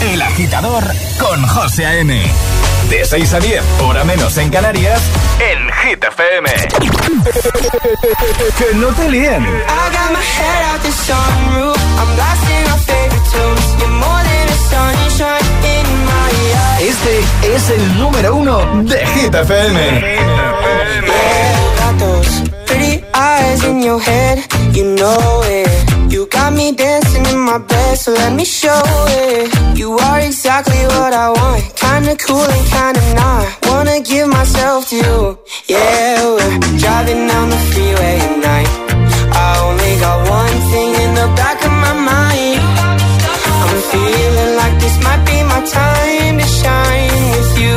El Agitador con José A.M. De 6 a 10, hora menos en Canarias, en Hit FM. que no te líen. Este es el número uno de Hit FM. Pretty eyes in your head. You know it. You got me dancing in my bed, so let me show it. You are exactly what I want, kinda cool and kinda not. Wanna give myself to you, yeah. We're driving down the freeway at night. I only got one thing in the back of my mind. I'm feeling like this might be my time to shine with you,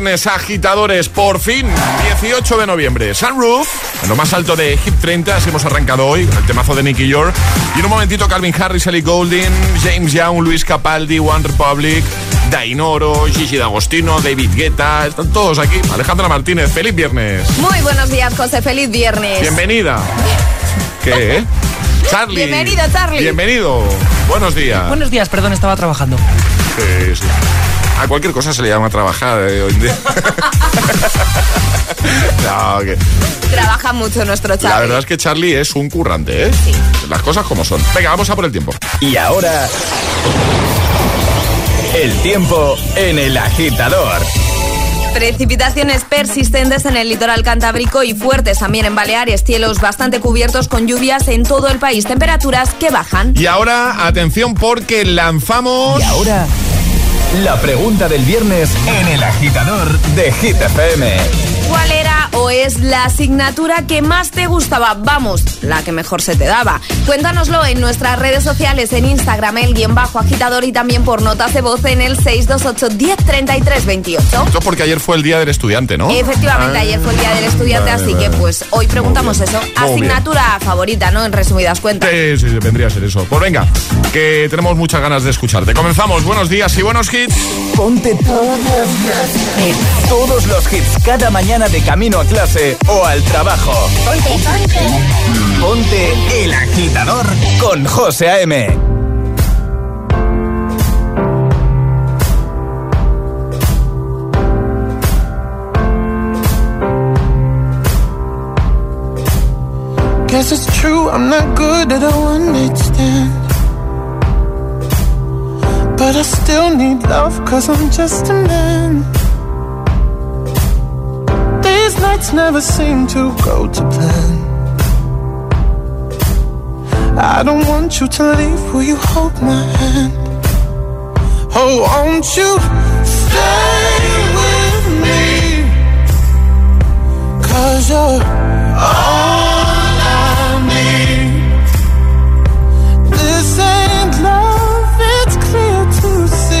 Viernes, agitadores, por fin, 18 de noviembre. Sunroof, en lo más alto de Hit 30, así hemos arrancado hoy con el temazo de Nicky York. Y en un momentito, Calvin Harris, Ellie Goulding, James Young, Luis Capaldi, One Republic, Dainoro, Gigi D'Agostino, David Guetta, están todos aquí. Alejandra Martínez, feliz viernes. Muy buenos días, José. Feliz viernes. Bienvenida. ¿Qué? eh? Charlie. Bienvenido, Charlie. Bienvenido. Buenos días. Buenos días, perdón, estaba trabajando. Sí, sí. A cualquier cosa se le llama trabajar eh, hoy en día. no, que- Trabaja mucho nuestro Charlie. La verdad es que Charlie es un currante, ¿eh? Sí. Las cosas como son. Venga, vamos a por el tiempo. Y ahora, el tiempo en el agitador. Precipitaciones persistentes en el litoral cantábrico y fuertes también en Baleares. Cielos bastante cubiertos con lluvias en todo el país. Temperaturas que bajan. Y ahora, atención porque lanzamos... Y ahora, la pregunta del viernes en el agitador de Hit FM. ¿Cuál era o es la asignatura que más te gustaba? Vamos, la que mejor se te daba. Cuéntanoslo en nuestras redes sociales, en Instagram, el guion bajo agitador y también por notas de voz en el 628 1033 28. Esto es porque ayer fue el día del estudiante, ¿no? Efectivamente, Ah, ayer fue el día del estudiante, vale, así vale. que pues hoy preguntamos eso. muy Asignatura favorita, ¿no? En resumidas cuentas. Sí, sí, sí, vendría a ser eso. Pues venga, que tenemos muchas ganas de escucharte. Comenzamos. Buenos días y buenos hits. Ponte todos los hits. Todos los hits cada mañana de camino a clase o al trabajo. Ponte, ponte. Ponte el agitador con José A.M. Guess it's true, I'm not good at a one night stand. But I still need love, cause I'm just a man. These nights never seem to go to plan. I don't want you to leave, will you hold my hand? Oh, won't you stay with me? Cause you're all I need. This ain't love, it's clear to see.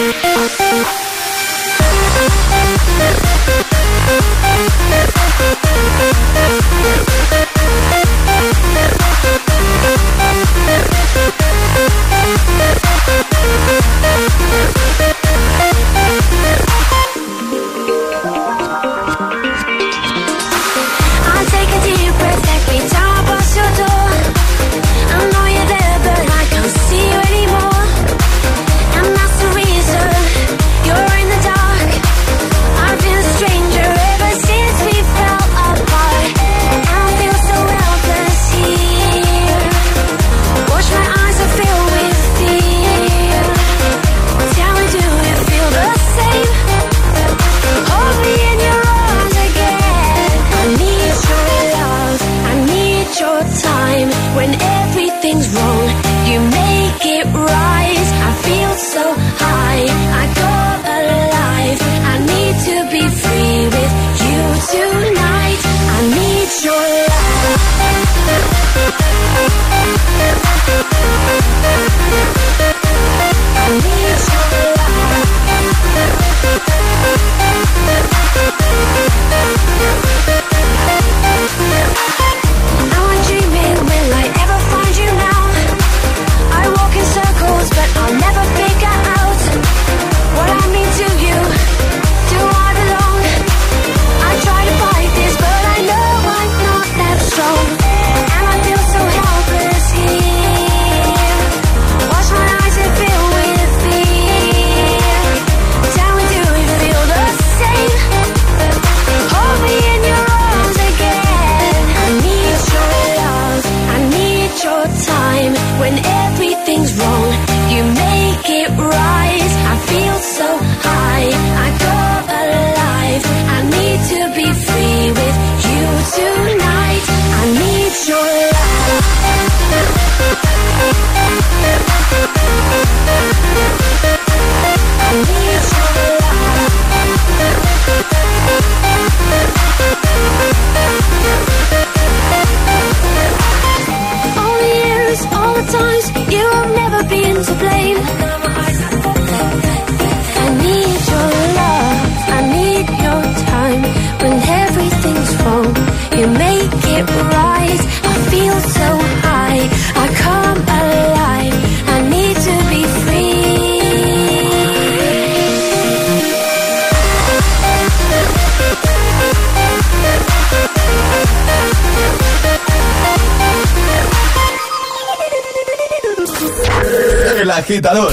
Thank you. Agitador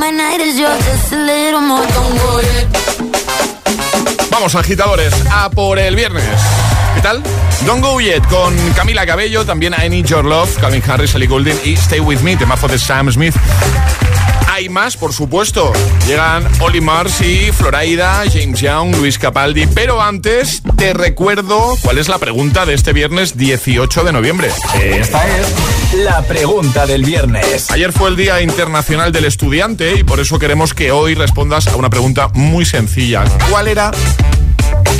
My night is yours? More. Don't. Vamos, agitadores, a por el viernes. ¿Qué tal? Don't Go Yet con Camila Cabello, también I Need Your Love, Calvin Harris, Ellie Goulding y Stay With Me, temazo de Sam Smith. Hay más, por supuesto. Llegan Oli Mars y Floraida, James Young, Luis Capaldi. Pero antes, te recuerdo cuál es la pregunta de este viernes 18 de noviembre. Esta es la pregunta del viernes. Ayer fue el Día Internacional del Estudiante y por eso queremos que hoy respondas a una pregunta muy sencilla. ¿Cuál era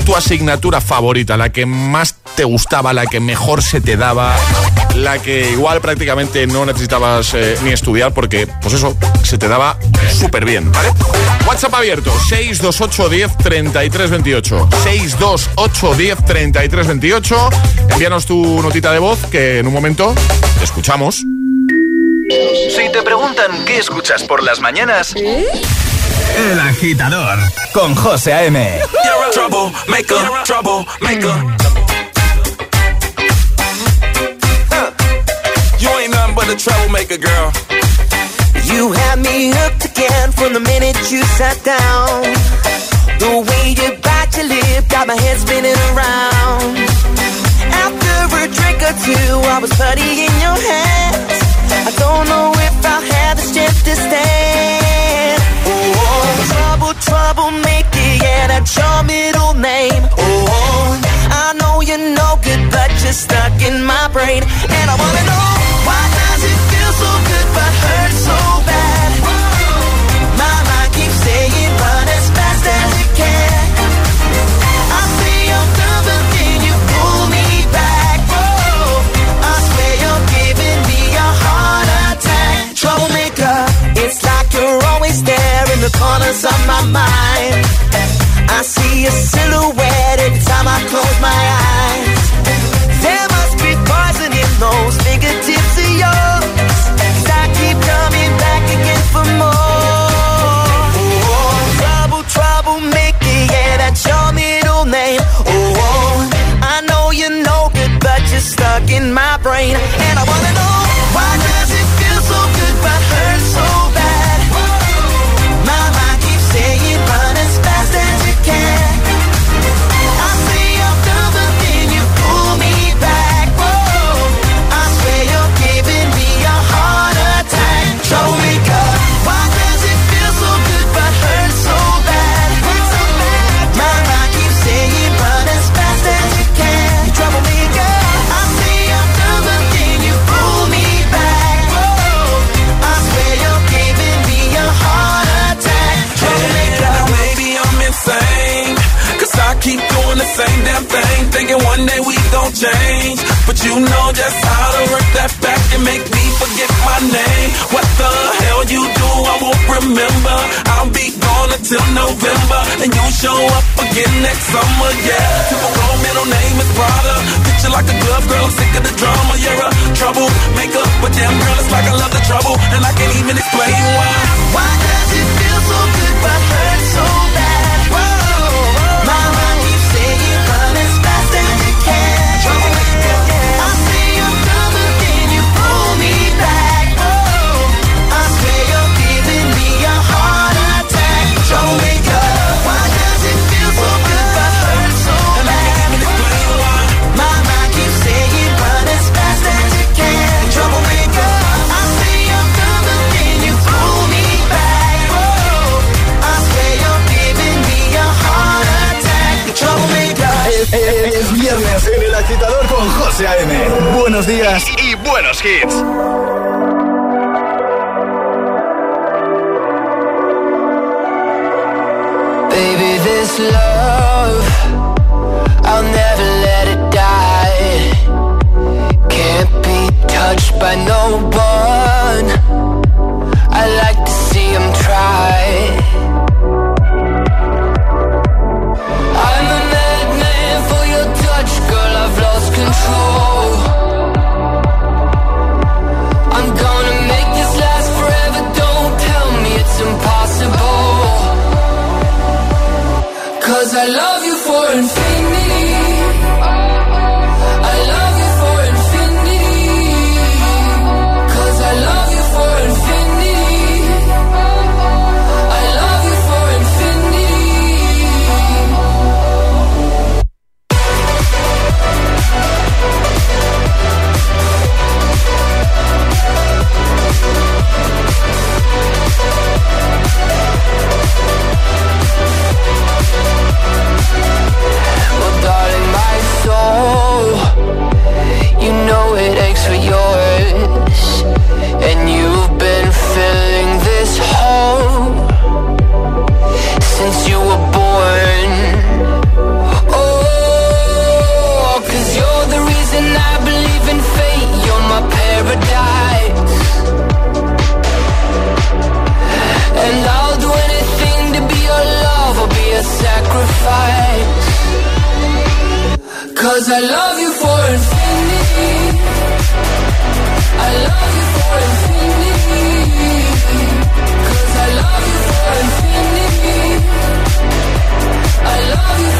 tu asignatura favorita? La que más te gustaba, la que mejor se te daba, la que igual prácticamente no necesitabas eh, ni estudiar porque, pues eso, se te daba súper bien, ¿vale? WhatsApp abierto, 628 10 33 28. 628 10 33 28. Envíanos tu notita de voz que en un momento te escuchamos. Si te preguntan qué escuchas por las mañanas, El agitador con José A.M. trouble maker, trouble maker. You ain't nothing but a troublemaker, girl. You had me hooked again from the minute you sat down. The way you bite your lip got my head spinning around. After a drink or two, I was putty in your hands. I don't know if I'll have the strength to stand. Trouble, trouble, make it, yeah, that's your middle name. Oh, I know you're no good, but you're stuck in my brain. And I wanna know, why does it feel so good but hurt so bad? your silhouette every time I close my eyes. There must be poison in those fingertips of yours. Cause I keep coming back again for more. Oh, oh. trouble, troublemaker, yeah, that's your middle name. Oh, oh, I know you're no good, but you're stuck in my brain. thinking one day we gon' change. But you know just how to work that back and make me forget my name. What the hell you do, I won't remember. I'll be gone until November, and you show up again next summer, yeah. Typical middle name is Prada. Picture like a glove girl, I'm sick of the drama. You're a troublemaker, but damn girl, it's like I love the trouble, and I can't even explain why. Why does it feel so good by her? Kids. Cause I love you for infinity. I love you for infinity. Cause I love you for infinity. I love you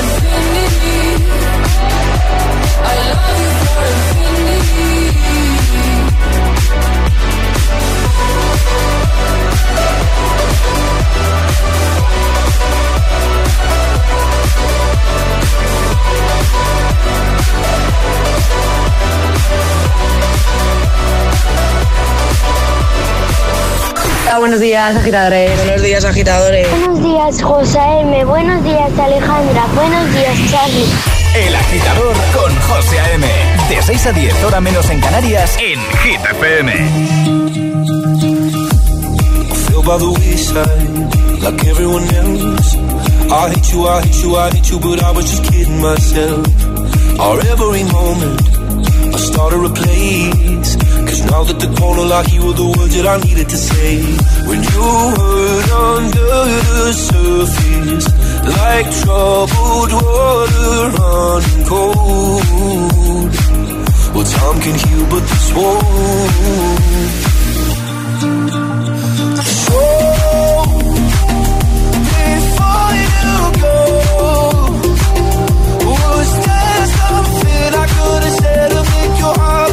infinity. I love you. Hola, buenos días, agitadores. Buenos días, agitadores. Buenos días, José M. Buenos días, Alejandra. Buenos días, Charlie. El agitador con José A.M. De 6 a 10, hora menos en Canarias, en Hit FM. by the wayside, like everyone else. I hate you, I hate you, I hate you, but I was just kidding myself. Our every moment, I started a place. Now that the corner lock, you were the words that I needed to say. When you hurt under the surface, like troubled water running cold. Well, time can heal, but this won't. So, before you go, was there something I could have said to make your heart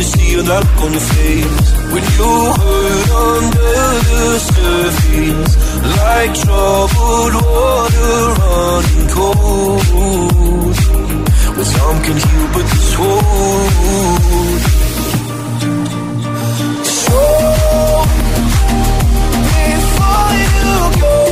is seeing that look on your face when you hurt under the surface, like troubled water running cold. Well, some can heal, but this won't. So, before you go,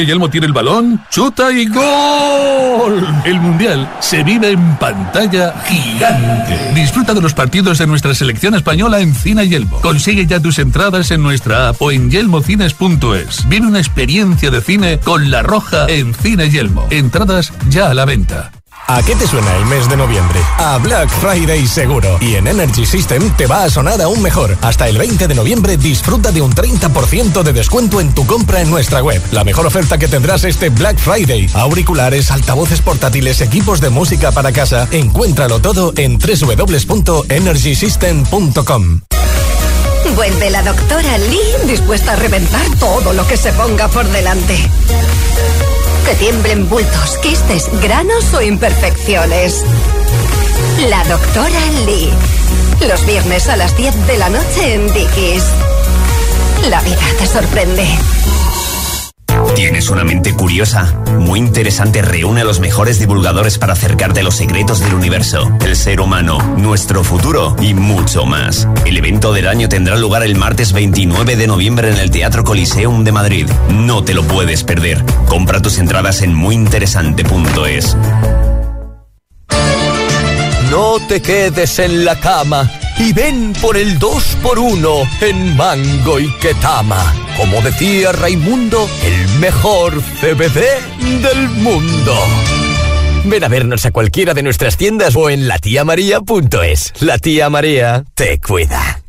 Yelmo tiene el balón, chuta y gol. El Mundial se vive en pantalla gigante. Disfruta de los partidos de nuestra selección española en Cine Yelmo. Consigue ya tus entradas en nuestra app o en yelmocines.es. Vive una experiencia de cine con La Roja en Cine Yelmo. Entradas ya a la venta. ¿A qué te suena el mes de noviembre? A Black Friday seguro. Y en Energy System te va a sonar aún mejor. Hasta el 20 de noviembre disfruta de un 30% de descuento en tu compra en nuestra web. La mejor oferta que tendrás este Black Friday. Auriculares, altavoces portátiles, equipos de música para casa. Encuéntralo todo en www.energysystem.com. Vuelve la doctora Lee dispuesta a reventar todo lo que se ponga por delante. Que tiemblen bultos, quistes, granos o imperfecciones. La doctora Lee. Los viernes a las 10 de la noche en Dickies. La vida te sorprende. ¿Tienes una mente curiosa? Muy interesante reúne a los mejores divulgadores para acercarte los secretos del universo, el ser humano, nuestro futuro y mucho más. El evento del año tendrá lugar el martes 29 de noviembre en el Teatro Coliseum de Madrid. No te lo puedes perder. Compra tus entradas en muyinteresante.es. No te quedes en la cama y ven por el 2x1 en Mango y Ketama. Como decía Raimundo, el mejor CBD del mundo. Ven a vernos a cualquiera de nuestras tiendas o en latiamaria.es. La tía María te cuida.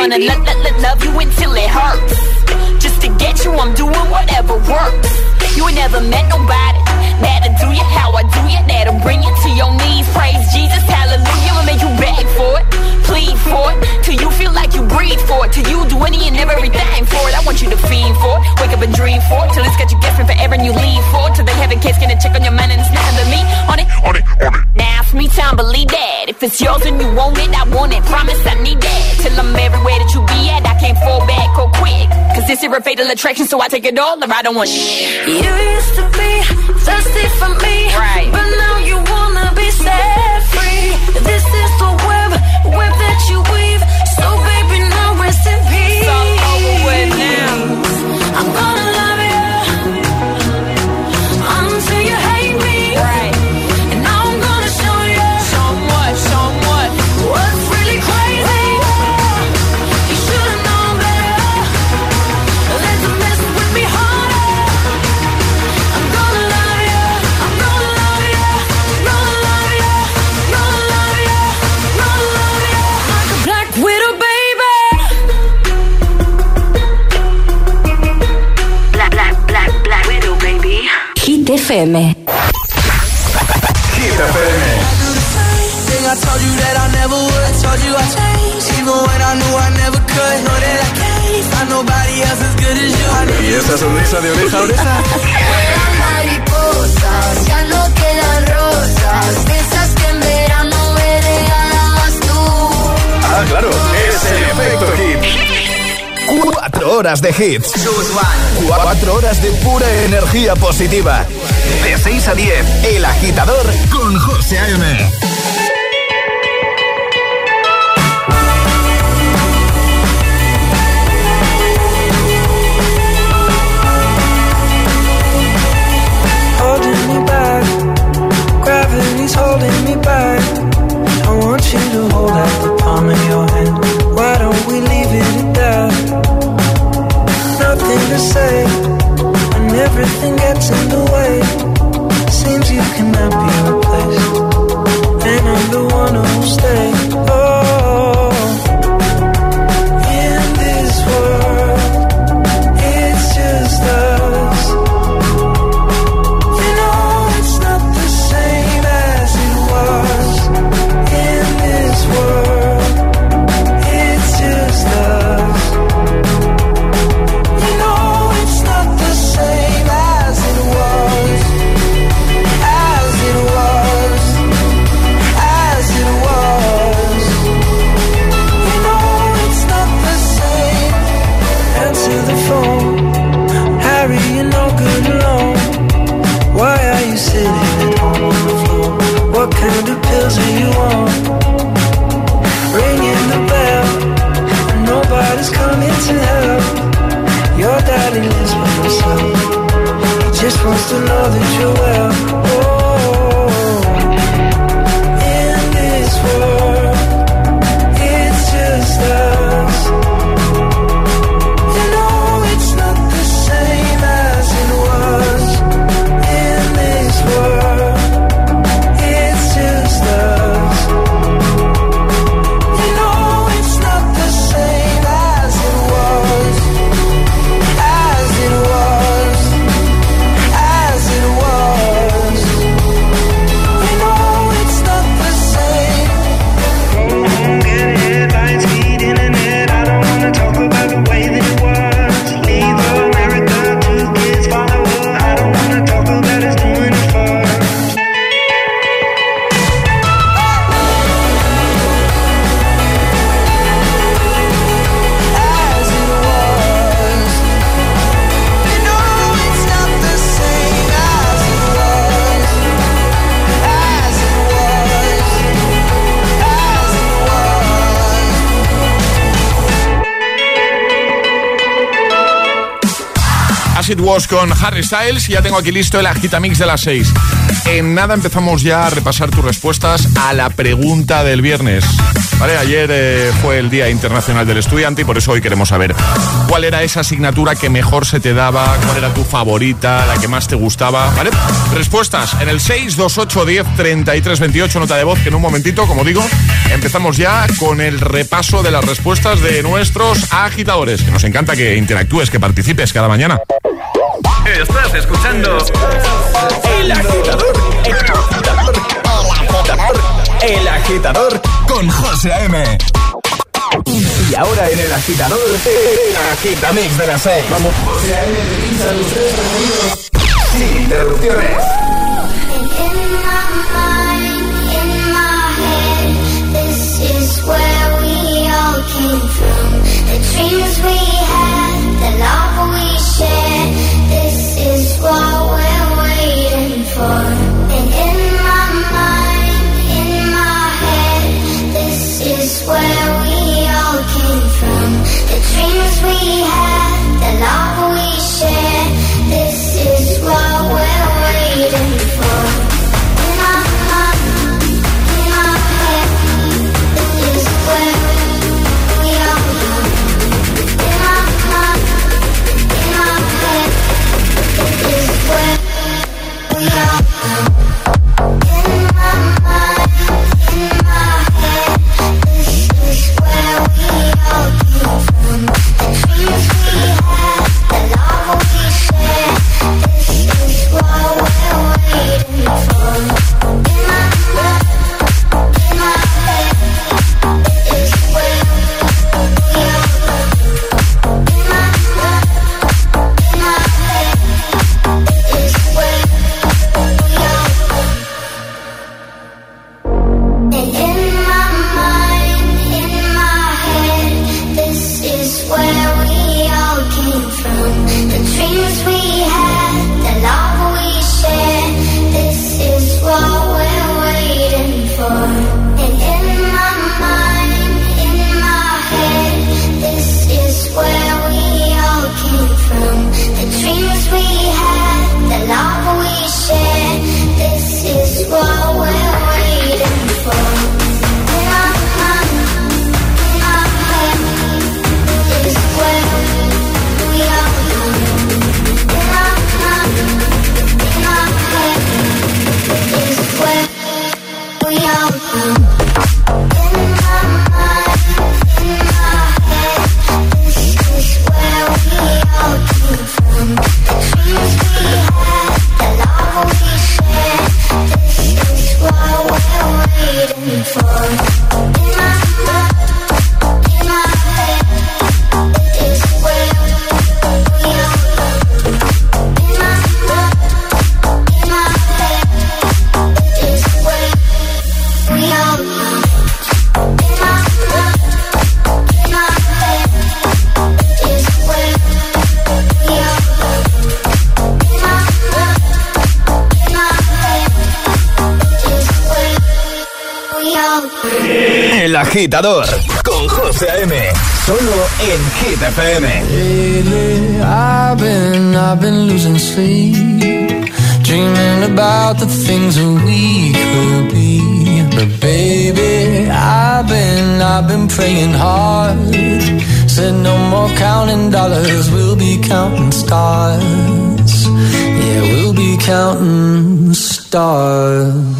gonna lo- lo- lo- love you until it hurts. Just to get you, I'm doing whatever works. You ain't never met nobody that'll do you how I do you, that'll bring you to your knees. Praise Jesus, hallelujah, I'll make you beg for it plead for it. Till you feel like you breathe for it. Till you do any and everything for it. I want you to feed for it. Wake up and dream for it. Till it's got you guessing forever and you leave for it. Till they have a case gonna check on your mind and it's nothing but me. On it, on it, on it. Now it's me time, believe that. If it's yours and you want it, I want it. Promise I need that. Till I'm everywhere that you be at I can't fall back or quick Cause this is a fatal attraction So I take it all or I don't want shit. You used to be thirsty for me Right. But now you wanna be set free. This is FM. Hit FM. Thing I told you that I never would. I told you I changed, even when I knew I never could. Know that I can't find nobody else as good as you. I ¿Y esa sonrisa de oreja a oreja? Mariposas, ya no quedan rosas, de esas que en verano me regalabas tú. Ah, claro, es el efecto hit. Cuatro horas de hits. Cuatro horas de pura energía positiva. De 6 a 10, El Agitador con José A.M. Con Harry Styles y ya tengo aquí listo el agitamix de las 6. En nada empezamos ya a repasar tus respuestas a la pregunta del viernes. Ayer eh, fue el Día Internacional del Estudiante y por eso hoy queremos saber cuál era esa asignatura que mejor se te daba, cuál era tu favorita, la que más te gustaba, ¿vale? Respuestas en el 628 10 33 28, nota de voz, que en un momentito, como digo, empezamos ya con el repaso de las respuestas de nuestros agitadores, que nos encanta que interactúes, que participes cada mañana. Estás escuchando El Agitador. El Agitador. El Agitador. El Agitador con José A.M. Y ahora en El Agitador, el Agitamix de las 6. Vamos. José A.M. realiza tus tres preferidos sin interrupciones. Dreams we Agitador con José A.M. Solo en Hit FM. Lately, I've been, I've been losing sleep, dreaming about the things that we could be. But baby, I've been, I've been praying hard. Said no more counting dollars, we'll be counting stars. Yeah, we'll be counting stars.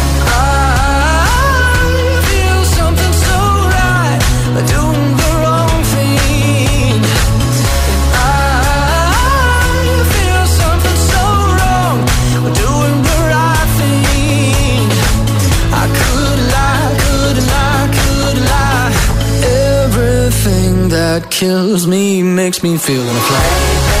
that kills me makes me feel like.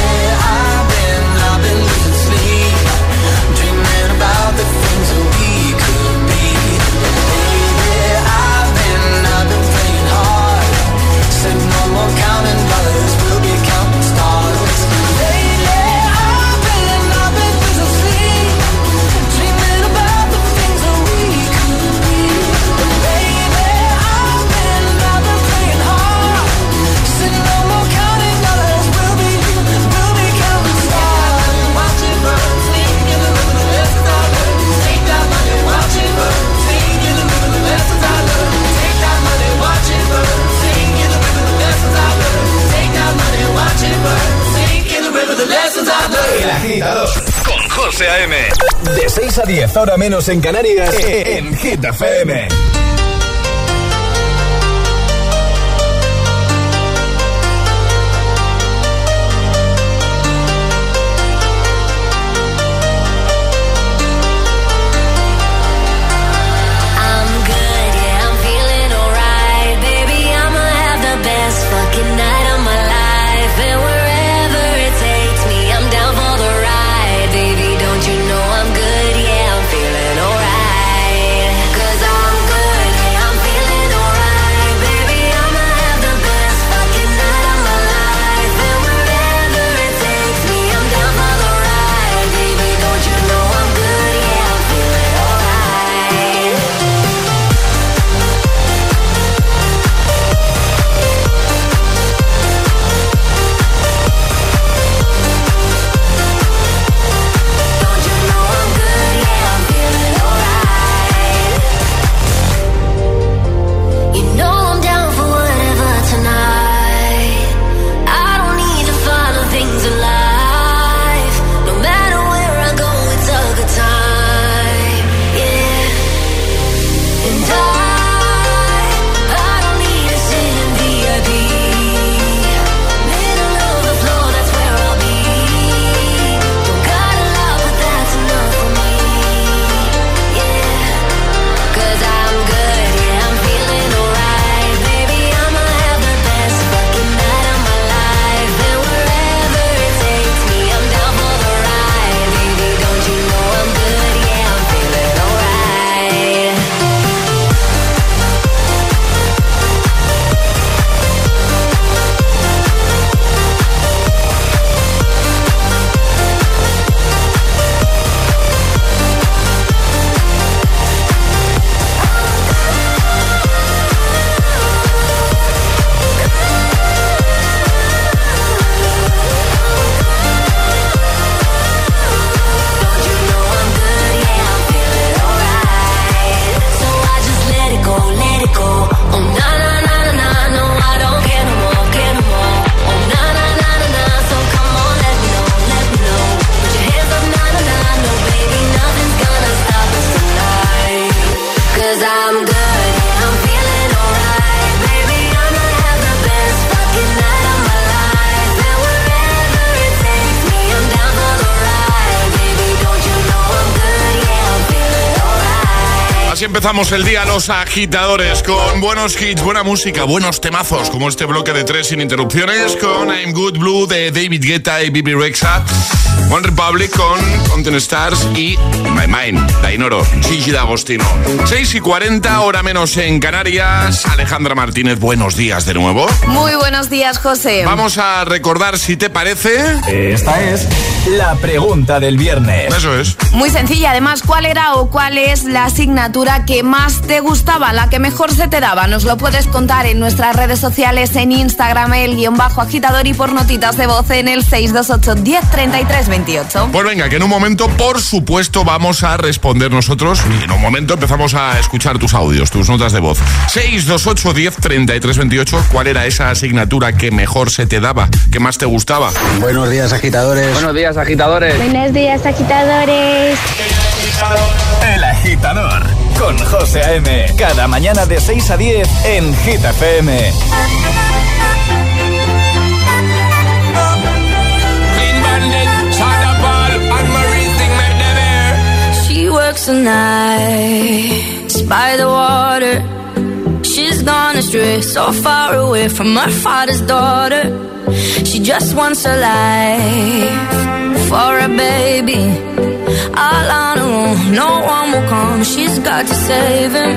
El agitador con José A.M. De 6 a 10, ahora menos en Canarias, en Gita FM. empezamos el día los agitadores con buenos hits, buena música, buenos temazos, como este bloque de tres sin interrupciones con I'm Good Blue de David Guetta y Bibi Rexa. One Republic con Content Stars y My Mind, Dainoro, Gigi D'Agostino. 6 y 40, hora menos en Canarias. Alejandra Martínez, buenos días de nuevo. Muy buenos días, José. Vamos a recordar, si te parece... Esta es la pregunta del viernes. Eso es. Muy sencilla, además, ¿cuál era o cuál es la asignatura que más te gustaba, la que mejor se te daba? Nos lo puedes contar en nuestras redes sociales, en Instagram, el guion bajo agitador y por notitas de voz en el 628 1033 28. Pues venga, que en un momento, por supuesto, vamos a responder nosotros. Y en un momento empezamos a escuchar tus audios, tus notas de voz. 628 10 33 28. ¿Cuál era esa asignatura que mejor se te daba, que más te gustaba? Buenos días, agitadores. Buenos días, agitadores. Buenos días, agitadores. El agitador con José A.M. Cada mañana de 6 a 10 en Hit works the nights by the water. She's gone astray, so far away from her father's daughter. She just wants a life for a baby. All on her own, no one will come. She's got to save him.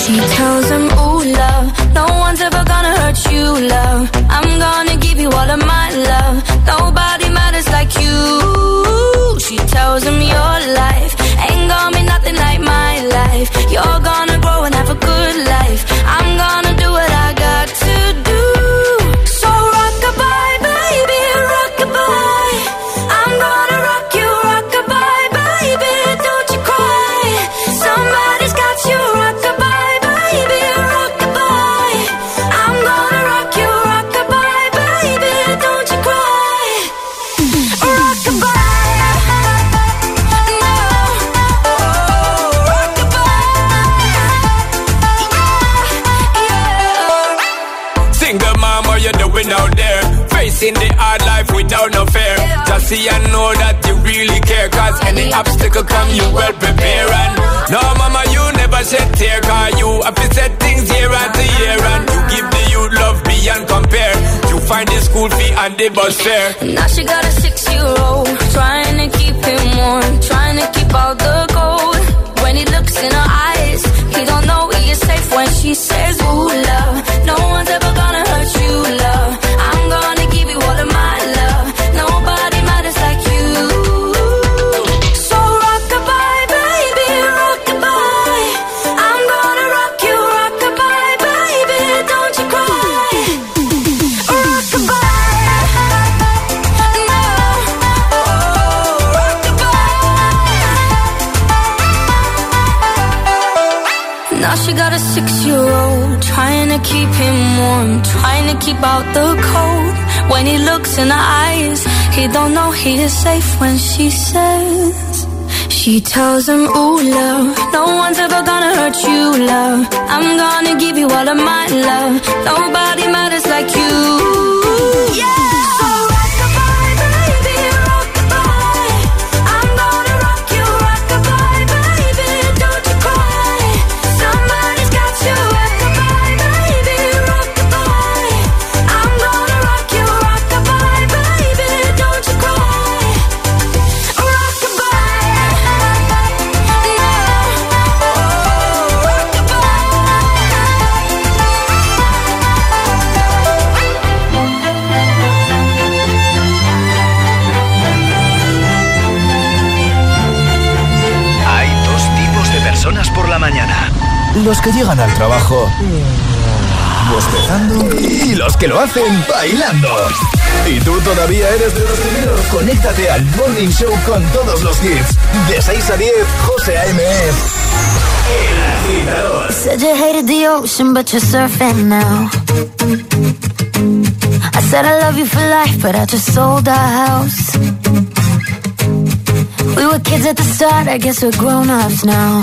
She tells him, Ooh, love, no one's ever gonna hurt you, love. I'm gonna give you all of my love. Nobody matters like you. She tells him, Your life. You're gonna see and know that you really care. Cause any obstacle come, you well prepare. And no, mama, you never shed tear. Cause you have to set things year after year. And you give the youth love beyond compare. You find the school fee and the bus fare. Now she got a six-year-old Trying to keep him warm Trying to keep all the cold When he looks in her eyes He don't know he is safe when she says Ooh, love No one's ever gonna in her eyes. He don't know he is safe when she says She tells him, ooh, love No one's ever gonna hurt you, love. I'm gonna give you all of my love. Nobody matters like you que llegan al trabajo bostezando y los que lo hacen bailando. Y tú todavía eres de los primeros. Conéctate al Morning Show con todos los hits. De 6 a 10, José A.M. El agitador. Said you hated the ocean, but you're surfing now. I said I love you for life, but I just sold our house. We were kids at the start, I guess we're grown ups now.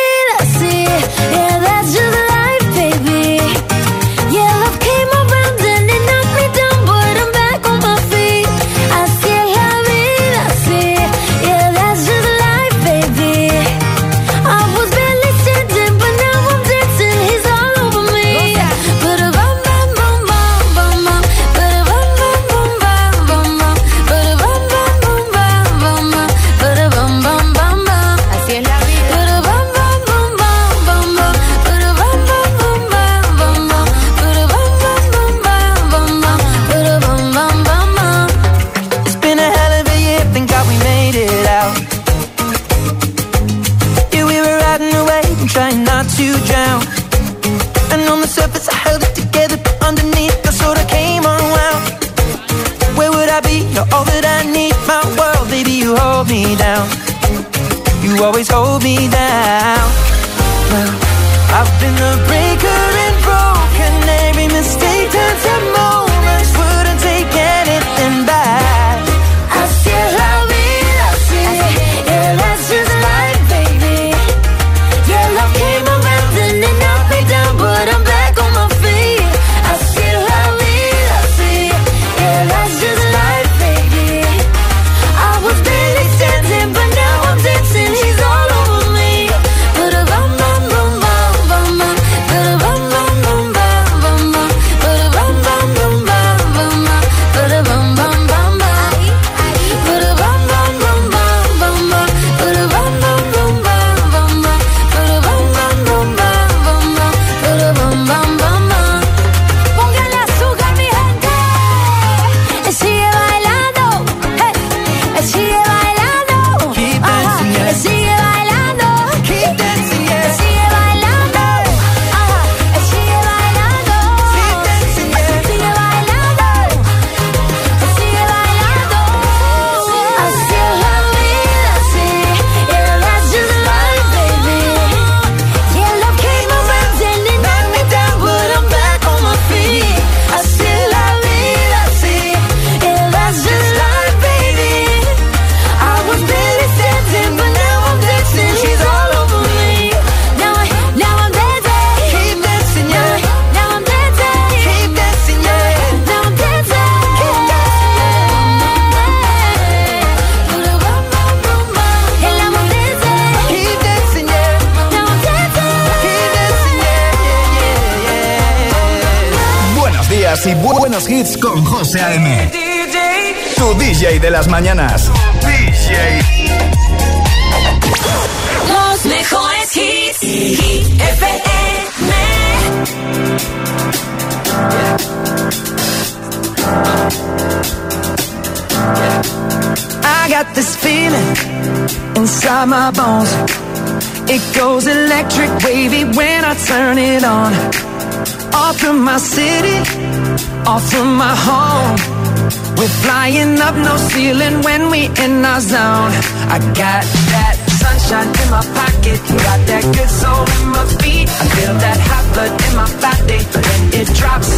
body, then it drops.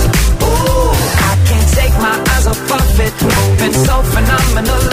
Ooh, I can't take my eyes off of it, moving so phenomenal.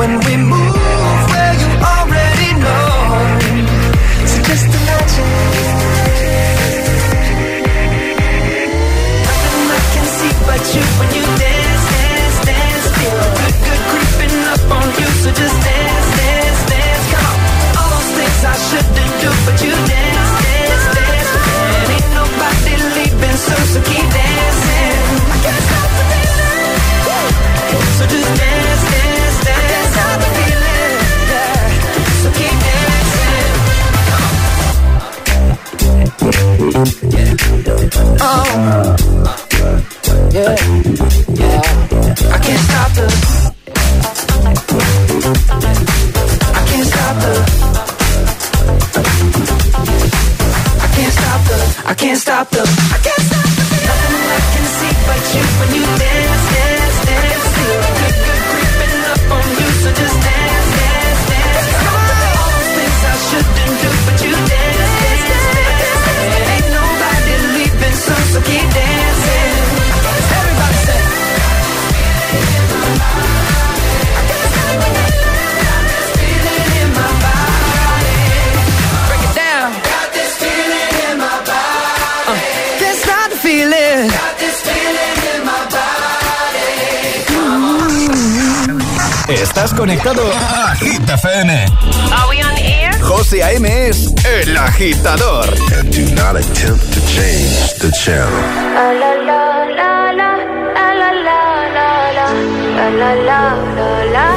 When we move where you already know. So just imagine. Nothing I can see but you when you conectado a Hit FM. Are we on air? José A.M. es el agitador. And do not attempt to change the channel. La la la la la la la la la la la la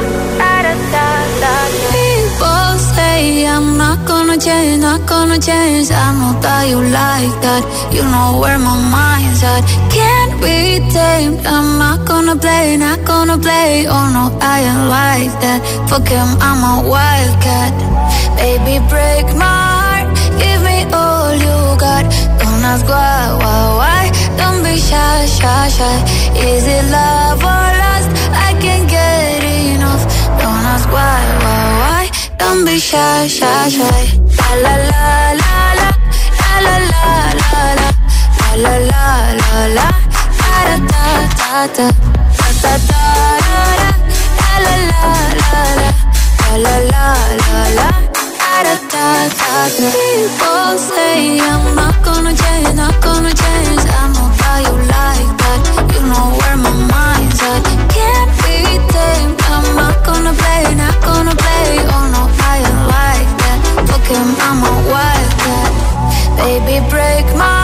People say I'm not gonna change, not gonna change. I know that you like that. You know where my mind's I'm not gonna play, not gonna play. Oh no, I ain't like that. Fuck him, I'm a wildcat. Baby, break my heart. Give me all you got. Don't ask why, why, why. Don't be shy, shy, shy. Is it love or lust? I can't get enough. Don't ask why, why, why. Don't be shy, shy, shy. La la la la la. La la la la la. La la la la People say I'm not gonna change, not gonna change. I know how like that. You know where my mind's at. Can't be tamed. I'm not gonna play, not gonna play. Oh no, I like that. Fuck him, I'm a wildcat. Baby, break my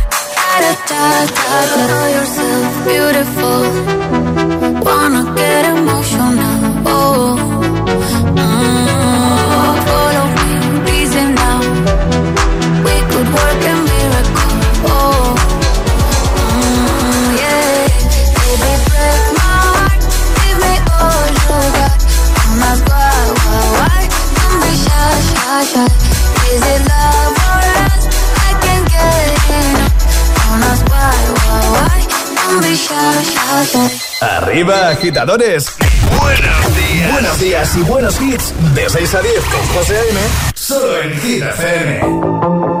Da da da da. Yourself beautiful. Wanna get emotional. Oh. Mm, follow me, now. We could work a miracle. Oh. Mm, yeah. Baby, break my heart. Give me all you got. Shy. Is it love Arriba, agitadores. Buenos días. Buenos días y buenos hits. De 6 a 10 con José A.M. Solo en Hit FM.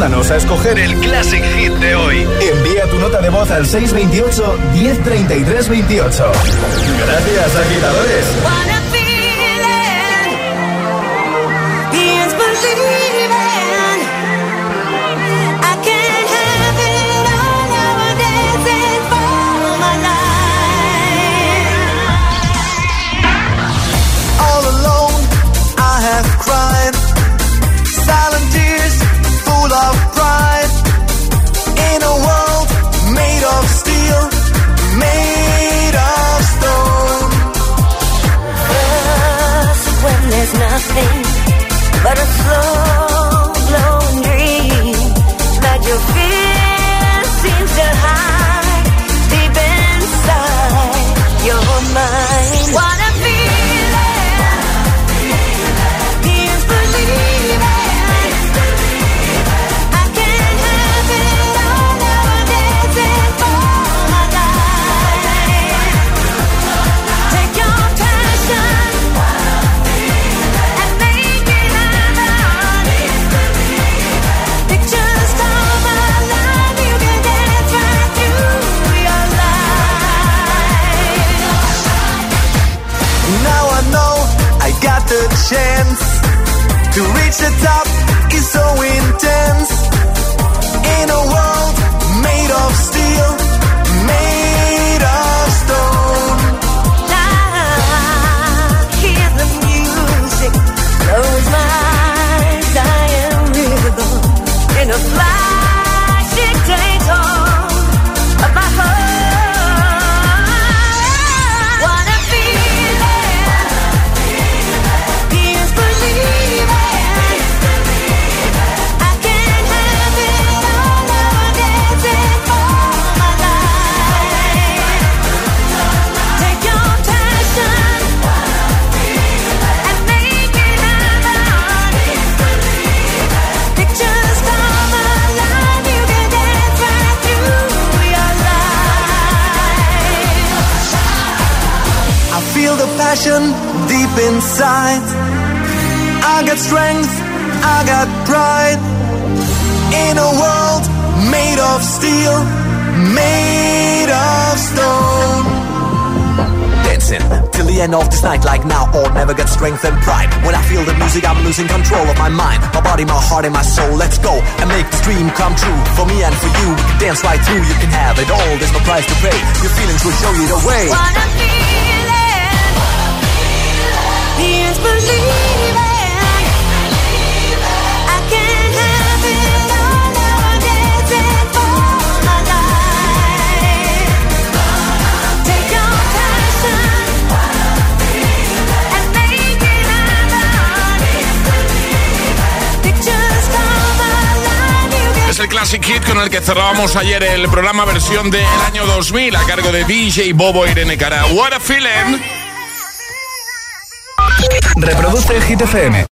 ayúdanos a escoger el Classic Hit de hoy. Envía tu nota de voz al 628-103328. Gracias, agitadores. let it slow. the top is so intense. In a world made of Dream come true for me and for you. We can dance right through. You can have it all. There's no price to pay. Your feelings will show you the way. What I'm feeling. The inspiration. el Classic Hit con el que cerrábamos ayer el programa versión del año 2000 a cargo de DJ Bobo e Irene Cara. What a feeling. Reproduce el Hit FM.